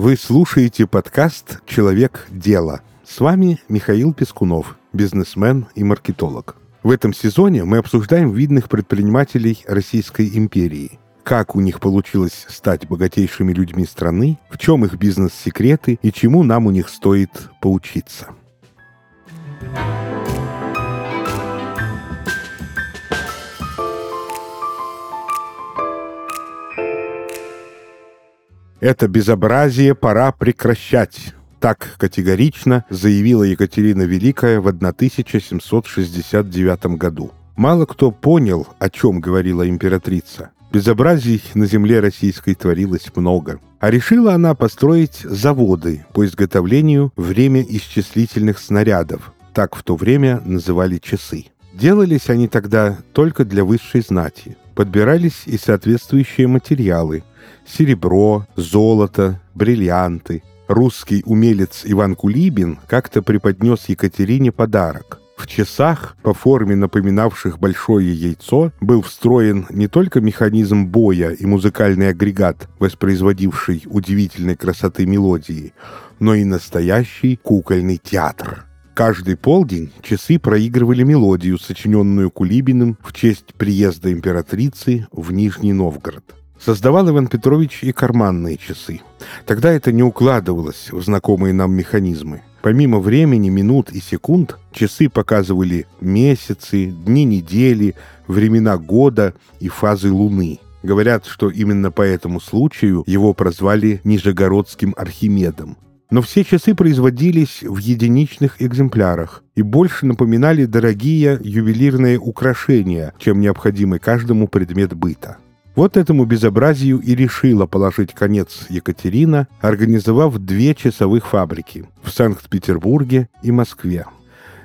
Вы слушаете подкаст «Человек дела». С вами Михаил Пескунов, бизнесмен и маркетолог. В этом сезоне мы обсуждаем видных предпринимателей Российской империи. Как у них получилось стать богатейшими людьми страны, в чем их бизнес-секреты и чему нам у них стоит поучиться. Это безобразие пора прекращать. Так категорично заявила Екатерина Великая в 1769 году. Мало кто понял, о чем говорила императрица. Безобразий на земле российской творилось много. А решила она построить заводы по изготовлению время исчислительных снарядов. Так в то время называли часы. Делались они тогда только для высшей знати. Подбирались и соответствующие материалы – серебро, золото, бриллианты. Русский умелец Иван Кулибин как-то преподнес Екатерине подарок. В часах, по форме напоминавших большое яйцо, был встроен не только механизм боя и музыкальный агрегат, воспроизводивший удивительной красоты мелодии, но и настоящий кукольный театр. Каждый полдень часы проигрывали мелодию, сочиненную Кулибиным в честь приезда императрицы в Нижний Новгород. Создавал Иван Петрович и карманные часы. Тогда это не укладывалось в знакомые нам механизмы. Помимо времени, минут и секунд, часы показывали месяцы, дни недели, времена года и фазы Луны. Говорят, что именно по этому случаю его прозвали Нижегородским Архимедом. Но все часы производились в единичных экземплярах и больше напоминали дорогие ювелирные украшения, чем необходимый каждому предмет быта. Вот этому безобразию и решила положить конец Екатерина, организовав две часовых фабрики в Санкт-Петербурге и Москве.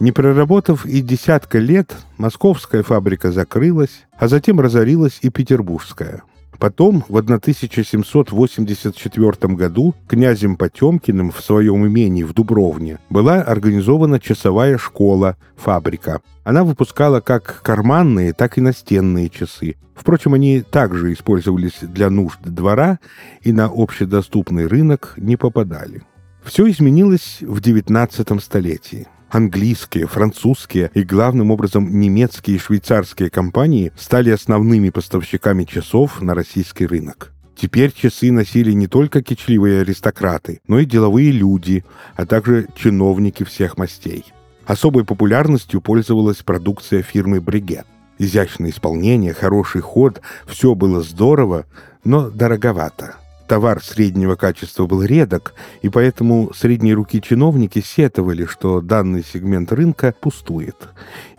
Не проработав и десятка лет, московская фабрика закрылась, а затем разорилась и петербургская – Потом, в 1784 году, князем Потемкиным в своем имении в Дубровне была организована часовая школа, фабрика. Она выпускала как карманные, так и настенные часы. Впрочем, они также использовались для нужд двора и на общедоступный рынок не попадали. Все изменилось в XIX столетии английские, французские и, главным образом, немецкие и швейцарские компании стали основными поставщиками часов на российский рынок. Теперь часы носили не только кичливые аристократы, но и деловые люди, а также чиновники всех мастей. Особой популярностью пользовалась продукция фирмы «Бригет». Изящное исполнение, хороший ход – все было здорово, но дороговато – Товар среднего качества был редок, и поэтому средние руки чиновники сетовали, что данный сегмент рынка пустует.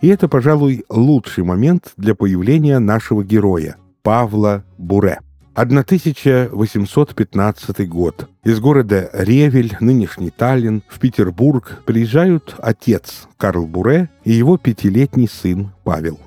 И это, пожалуй, лучший момент для появления нашего героя – Павла Буре. 1815 год. Из города Ревель, нынешний Таллин, в Петербург приезжают отец Карл Буре и его пятилетний сын Павел.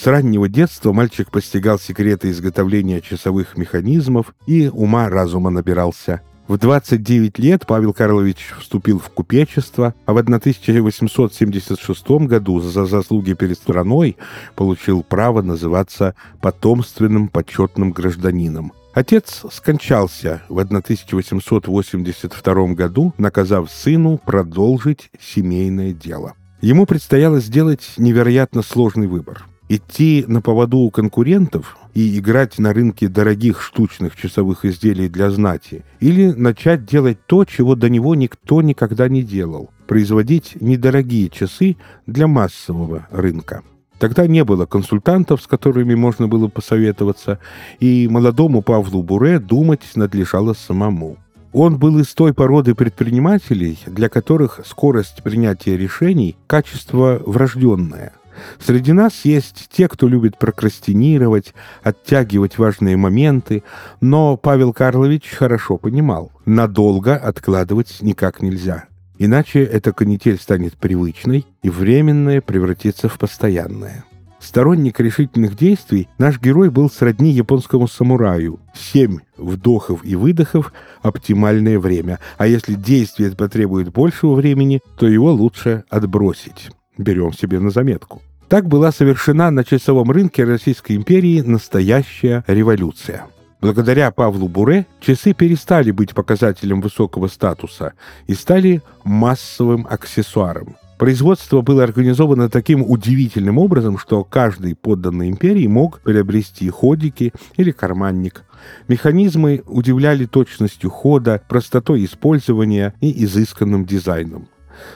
С раннего детства мальчик постигал секреты изготовления часовых механизмов и ума разума набирался. В 29 лет Павел Карлович вступил в купечество, а в 1876 году за заслуги перед страной получил право называться потомственным почетным гражданином. Отец скончался в 1882 году, наказав сыну продолжить семейное дело. Ему предстояло сделать невероятно сложный выбор – идти на поводу у конкурентов и играть на рынке дорогих штучных часовых изделий для знати, или начать делать то, чего до него никто никогда не делал – производить недорогие часы для массового рынка. Тогда не было консультантов, с которыми можно было посоветоваться, и молодому Павлу Буре думать надлежало самому. Он был из той породы предпринимателей, для которых скорость принятия решений – качество врожденное. Среди нас есть те, кто любит прокрастинировать, оттягивать важные моменты, но Павел Карлович хорошо понимал, надолго откладывать никак нельзя. Иначе эта канитель станет привычной, и временное превратится в постоянное. Сторонник решительных действий, наш герой был сродни японскому самураю. Семь вдохов и выдохов – оптимальное время, а если действие потребует большего времени, то его лучше отбросить. Берем себе на заметку. Так была совершена на часовом рынке Российской империи настоящая революция. Благодаря Павлу Буре часы перестали быть показателем высокого статуса и стали массовым аксессуаром. Производство было организовано таким удивительным образом, что каждый подданный империи мог приобрести ходики или карманник. Механизмы удивляли точностью хода, простотой использования и изысканным дизайном.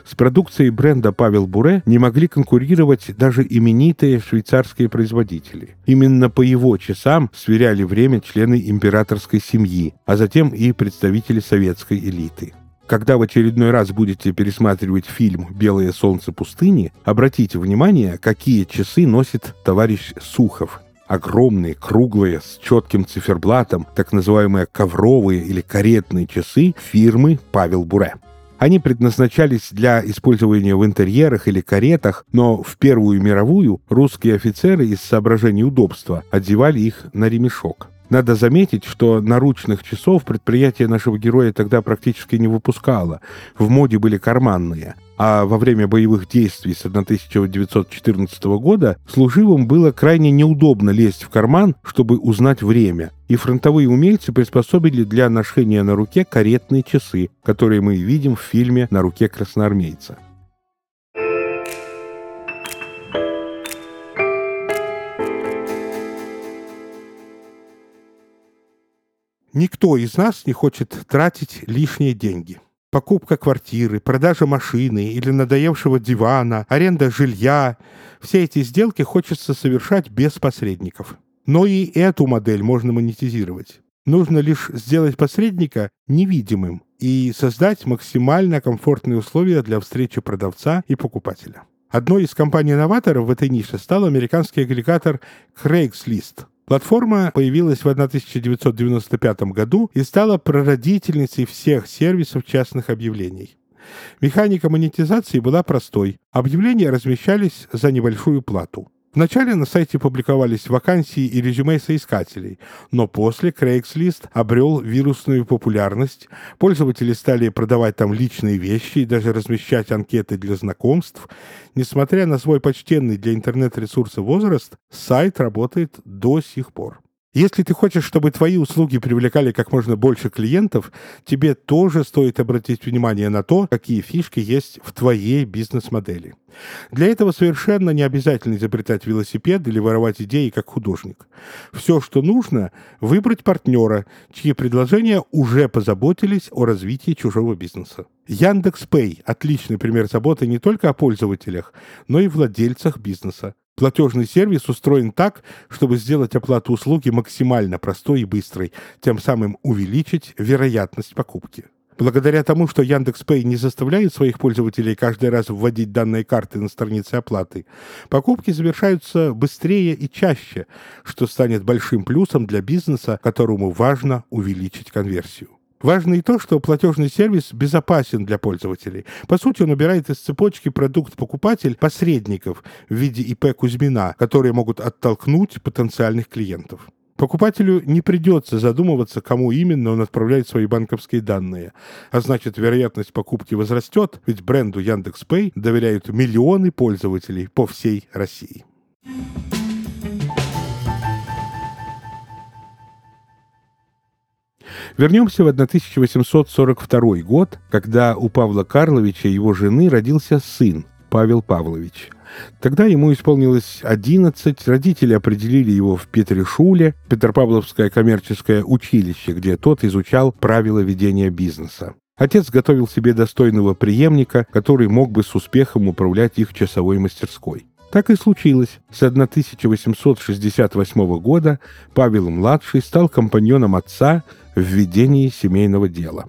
С продукцией бренда Павел Буре не могли конкурировать даже именитые швейцарские производители. Именно по его часам сверяли время члены императорской семьи, а затем и представители советской элиты. Когда в очередной раз будете пересматривать фильм «Белое солнце пустыни», обратите внимание, какие часы носит товарищ Сухов. Огромные, круглые, с четким циферблатом, так называемые ковровые или каретные часы фирмы «Павел Буре». Они предназначались для использования в интерьерах или каретах, но в Первую мировую русские офицеры из соображений удобства одевали их на ремешок. Надо заметить, что наручных часов предприятие нашего героя тогда практически не выпускало. В моде были карманные а во время боевых действий с 1914 года служивым было крайне неудобно лезть в карман, чтобы узнать время, и фронтовые умельцы приспособили для ношения на руке каретные часы, которые мы видим в фильме «На руке красноармейца». Никто из нас не хочет тратить лишние деньги – Покупка квартиры, продажа машины или надоевшего дивана, аренда жилья – все эти сделки хочется совершать без посредников. Но и эту модель можно монетизировать. Нужно лишь сделать посредника невидимым и создать максимально комфортные условия для встречи продавца и покупателя. Одной из компаний-новаторов в этой нише стал американский агрегатор Craigslist – Платформа появилась в 1995 году и стала прародительницей всех сервисов частных объявлений. Механика монетизации была простой. Объявления размещались за небольшую плату. Вначале на сайте публиковались вакансии и резюме соискателей, но после Craigslist обрел вирусную популярность, пользователи стали продавать там личные вещи и даже размещать анкеты для знакомств. Несмотря на свой почтенный для интернет-ресурса возраст, сайт работает до сих пор. Если ты хочешь, чтобы твои услуги привлекали как можно больше клиентов, тебе тоже стоит обратить внимание на то, какие фишки есть в твоей бизнес-модели. Для этого совершенно не обязательно изобретать велосипед или воровать идеи как художник. Все, что нужно, выбрать партнера, чьи предложения уже позаботились о развитии чужого бизнеса. Яндекс Пэй – отличный пример заботы не только о пользователях, но и владельцах бизнеса. Платежный сервис устроен так, чтобы сделать оплату услуги максимально простой и быстрой, тем самым увеличить вероятность покупки. Благодаря тому, что Яндекс.Пэй не заставляет своих пользователей каждый раз вводить данные карты на странице оплаты, покупки завершаются быстрее и чаще, что станет большим плюсом для бизнеса, которому важно увеличить конверсию. Важно и то, что платежный сервис безопасен для пользователей. По сути, он убирает из цепочки продукт-покупатель посредников в виде ИП Кузьмина, которые могут оттолкнуть потенциальных клиентов. Покупателю не придется задумываться, кому именно он отправляет свои банковские данные. А значит, вероятность покупки возрастет, ведь бренду Яндекс.Пэй доверяют миллионы пользователей по всей России. Вернемся в 1842 год, когда у Павла Карловича и его жены родился сын Павел Павлович. Тогда ему исполнилось 11, родители определили его в Петришуле, Петропавловское коммерческое училище, где тот изучал правила ведения бизнеса. Отец готовил себе достойного преемника, который мог бы с успехом управлять их часовой мастерской. Так и случилось. С 1868 года Павел-младший стал компаньоном отца в ведении семейного дела.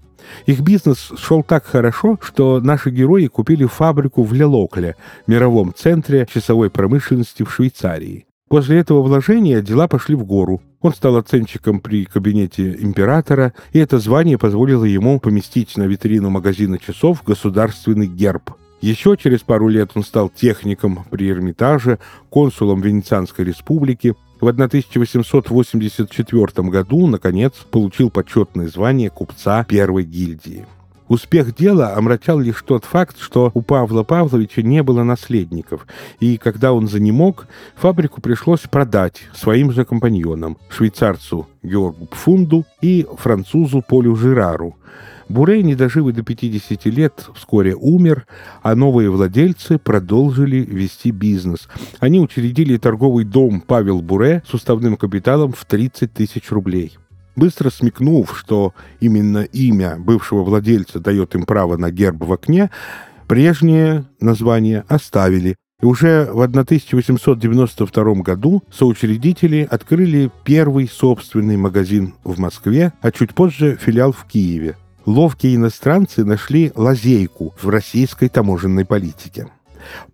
Их бизнес шел так хорошо, что наши герои купили фабрику в Лелокле, мировом центре часовой промышленности в Швейцарии. После этого вложения дела пошли в гору. Он стал оценщиком при кабинете императора, и это звание позволило ему поместить на витрину магазина часов государственный герб. Еще через пару лет он стал техником при Эрмитаже, консулом Венецианской республики, в 1884 году, наконец, получил почетное звание купца первой гильдии. Успех дела омрачал лишь тот факт, что у Павла Павловича не было наследников, и когда он занемог, фабрику пришлось продать своим же компаньонам, швейцарцу Георгу Пфунду и французу Полю Жирару. Буре, не доживый до 50 лет, вскоре умер, а новые владельцы продолжили вести бизнес. Они учредили торговый дом «Павел Буре» с уставным капиталом в 30 тысяч рублей. Быстро смекнув, что именно имя бывшего владельца дает им право на герб в окне, прежнее название оставили. И уже в 1892 году соучредители открыли первый собственный магазин в Москве, а чуть позже филиал в Киеве. Ловкие иностранцы нашли лазейку в российской таможенной политике.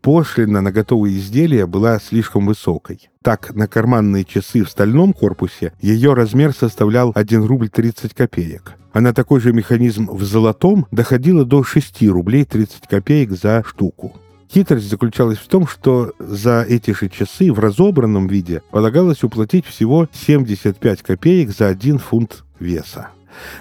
Пошлина на готовые изделия была слишком высокой. Так, на карманные часы в стальном корпусе ее размер составлял 1 рубль 30 копеек. А на такой же механизм в золотом доходило до 6 рублей 30 копеек за штуку. Хитрость заключалась в том, что за эти же часы в разобранном виде полагалось уплатить всего 75 копеек за один фунт веса.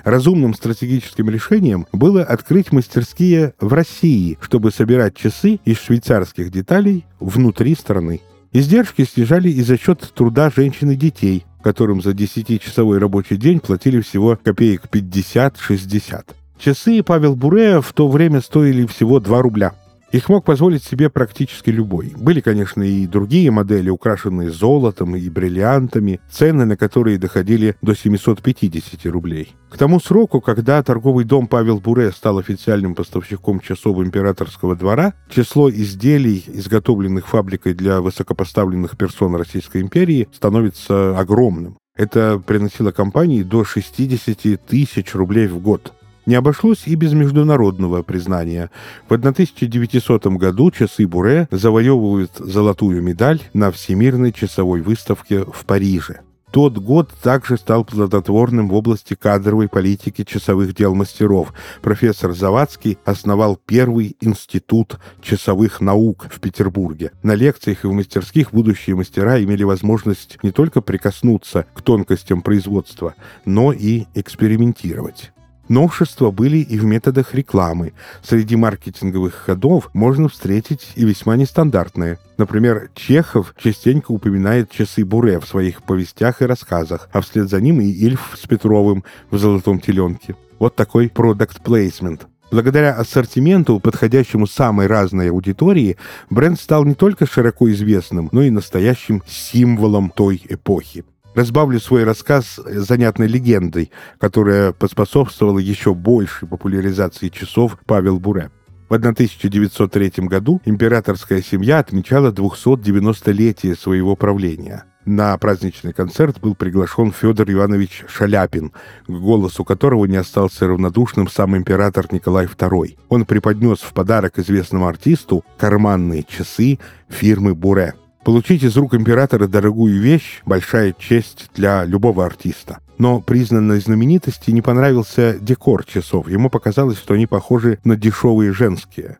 Разумным стратегическим решением было открыть мастерские в России, чтобы собирать часы из швейцарских деталей внутри страны. Издержки снижали и за счет труда женщин и детей, которым за 10-часовой рабочий день платили всего копеек 50-60. Часы Павел Буре в то время стоили всего 2 рубля. Их мог позволить себе практически любой. Были, конечно, и другие модели, украшенные золотом и бриллиантами, цены на которые доходили до 750 рублей. К тому сроку, когда торговый дом Павел Буре стал официальным поставщиком часов императорского двора, число изделий, изготовленных фабрикой для высокопоставленных персон Российской империи, становится огромным. Это приносило компании до 60 тысяч рублей в год. Не обошлось и без международного признания. В 1900 году часы Буре завоевывают золотую медаль на Всемирной часовой выставке в Париже. Тот год также стал плодотворным в области кадровой политики часовых дел мастеров. Профессор Завадский основал первый институт часовых наук в Петербурге. На лекциях и в мастерских будущие мастера имели возможность не только прикоснуться к тонкостям производства, но и экспериментировать. Новшества были и в методах рекламы. Среди маркетинговых ходов можно встретить и весьма нестандартные. Например, Чехов частенько упоминает часы Буре в своих повестях и рассказах, а вслед за ним и Ильф с Петровым в «Золотом теленке». Вот такой продукт плейсмент. Благодаря ассортименту, подходящему самой разной аудитории, бренд стал не только широко известным, но и настоящим символом той эпохи. Разбавлю свой рассказ занятной легендой, которая поспособствовала еще большей популяризации часов Павел Буре. В 1903 году императорская семья отмечала 290-летие своего правления. На праздничный концерт был приглашен Федор Иванович Шаляпин, к голосу которого не остался равнодушным сам император Николай II. Он преподнес в подарок известному артисту карманные часы фирмы «Буре». Получить из рук императора дорогую вещь – большая честь для любого артиста. Но признанной знаменитости не понравился декор часов. Ему показалось, что они похожи на дешевые женские.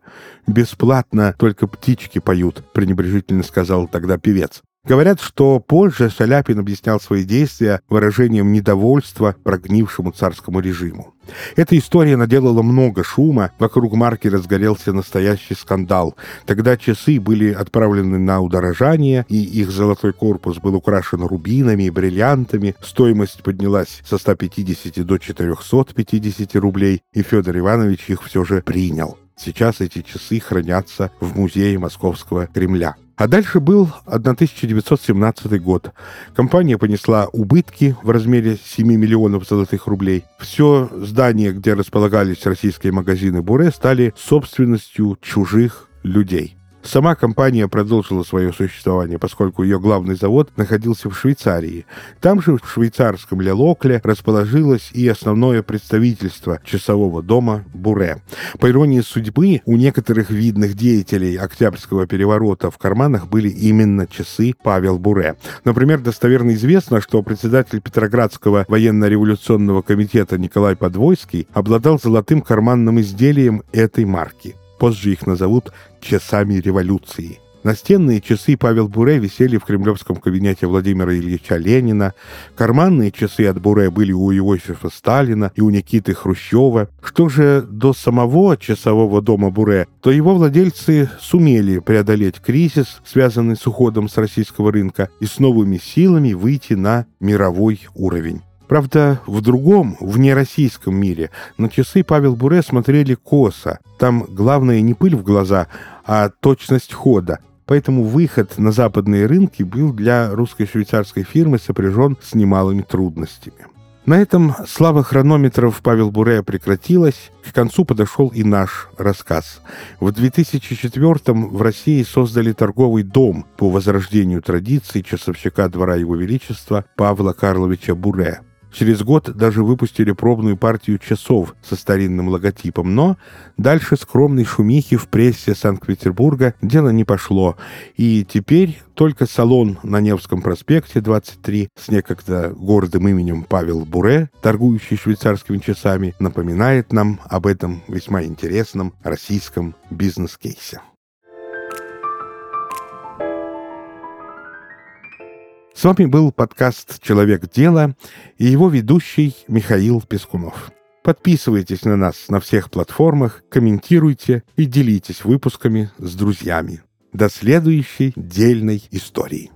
«Бесплатно только птички поют», – пренебрежительно сказал тогда певец. Говорят, что позже Шаляпин объяснял свои действия выражением недовольства прогнившему царскому режиму. Эта история наделала много шума, вокруг марки разгорелся настоящий скандал. Тогда часы были отправлены на удорожание, и их золотой корпус был украшен рубинами и бриллиантами, стоимость поднялась со 150 до 450 рублей, и Федор Иванович их все же принял. Сейчас эти часы хранятся в музее Московского Кремля. А дальше был 1917 год. Компания понесла убытки в размере 7 миллионов золотых рублей. Все здания, где располагались российские магазины Буре, стали собственностью чужих людей. Сама компания продолжила свое существование, поскольку ее главный завод находился в Швейцарии. Там же, в швейцарском Лелокле, расположилось и основное представительство часового дома Буре. По иронии судьбы, у некоторых видных деятелей Октябрьского переворота в карманах были именно часы Павел Буре. Например, достоверно известно, что председатель Петроградского военно-революционного комитета Николай Подвойский обладал золотым карманным изделием этой марки. Позже их назовут «часами революции». Настенные часы Павел Буре висели в кремлевском кабинете Владимира Ильича Ленина. Карманные часы от Буре были у Иосифа Сталина и у Никиты Хрущева. Что же до самого часового дома Буре, то его владельцы сумели преодолеть кризис, связанный с уходом с российского рынка, и с новыми силами выйти на мировой уровень. Правда, в другом, внероссийском мире на часы Павел Буре смотрели косо. Там главное не пыль в глаза, а точность хода. Поэтому выход на западные рынки был для русско-швейцарской фирмы сопряжен с немалыми трудностями. На этом слава хронометров Павел Буре прекратилась. К концу подошел и наш рассказ. В 2004-м в России создали торговый дом по возрождению традиций часовщика двора Его Величества Павла Карловича Буре. Через год даже выпустили пробную партию часов со старинным логотипом, но дальше скромной шумихи в прессе Санкт-Петербурга дело не пошло, и теперь только салон на Невском проспекте 23 с некогда гордым именем Павел Буре, торгующий швейцарскими часами, напоминает нам об этом весьма интересном российском бизнес-кейсе. С вами был подкаст «Человек дела» и его ведущий Михаил Пескунов. Подписывайтесь на нас на всех платформах, комментируйте и делитесь выпусками с друзьями. До следующей дельной истории.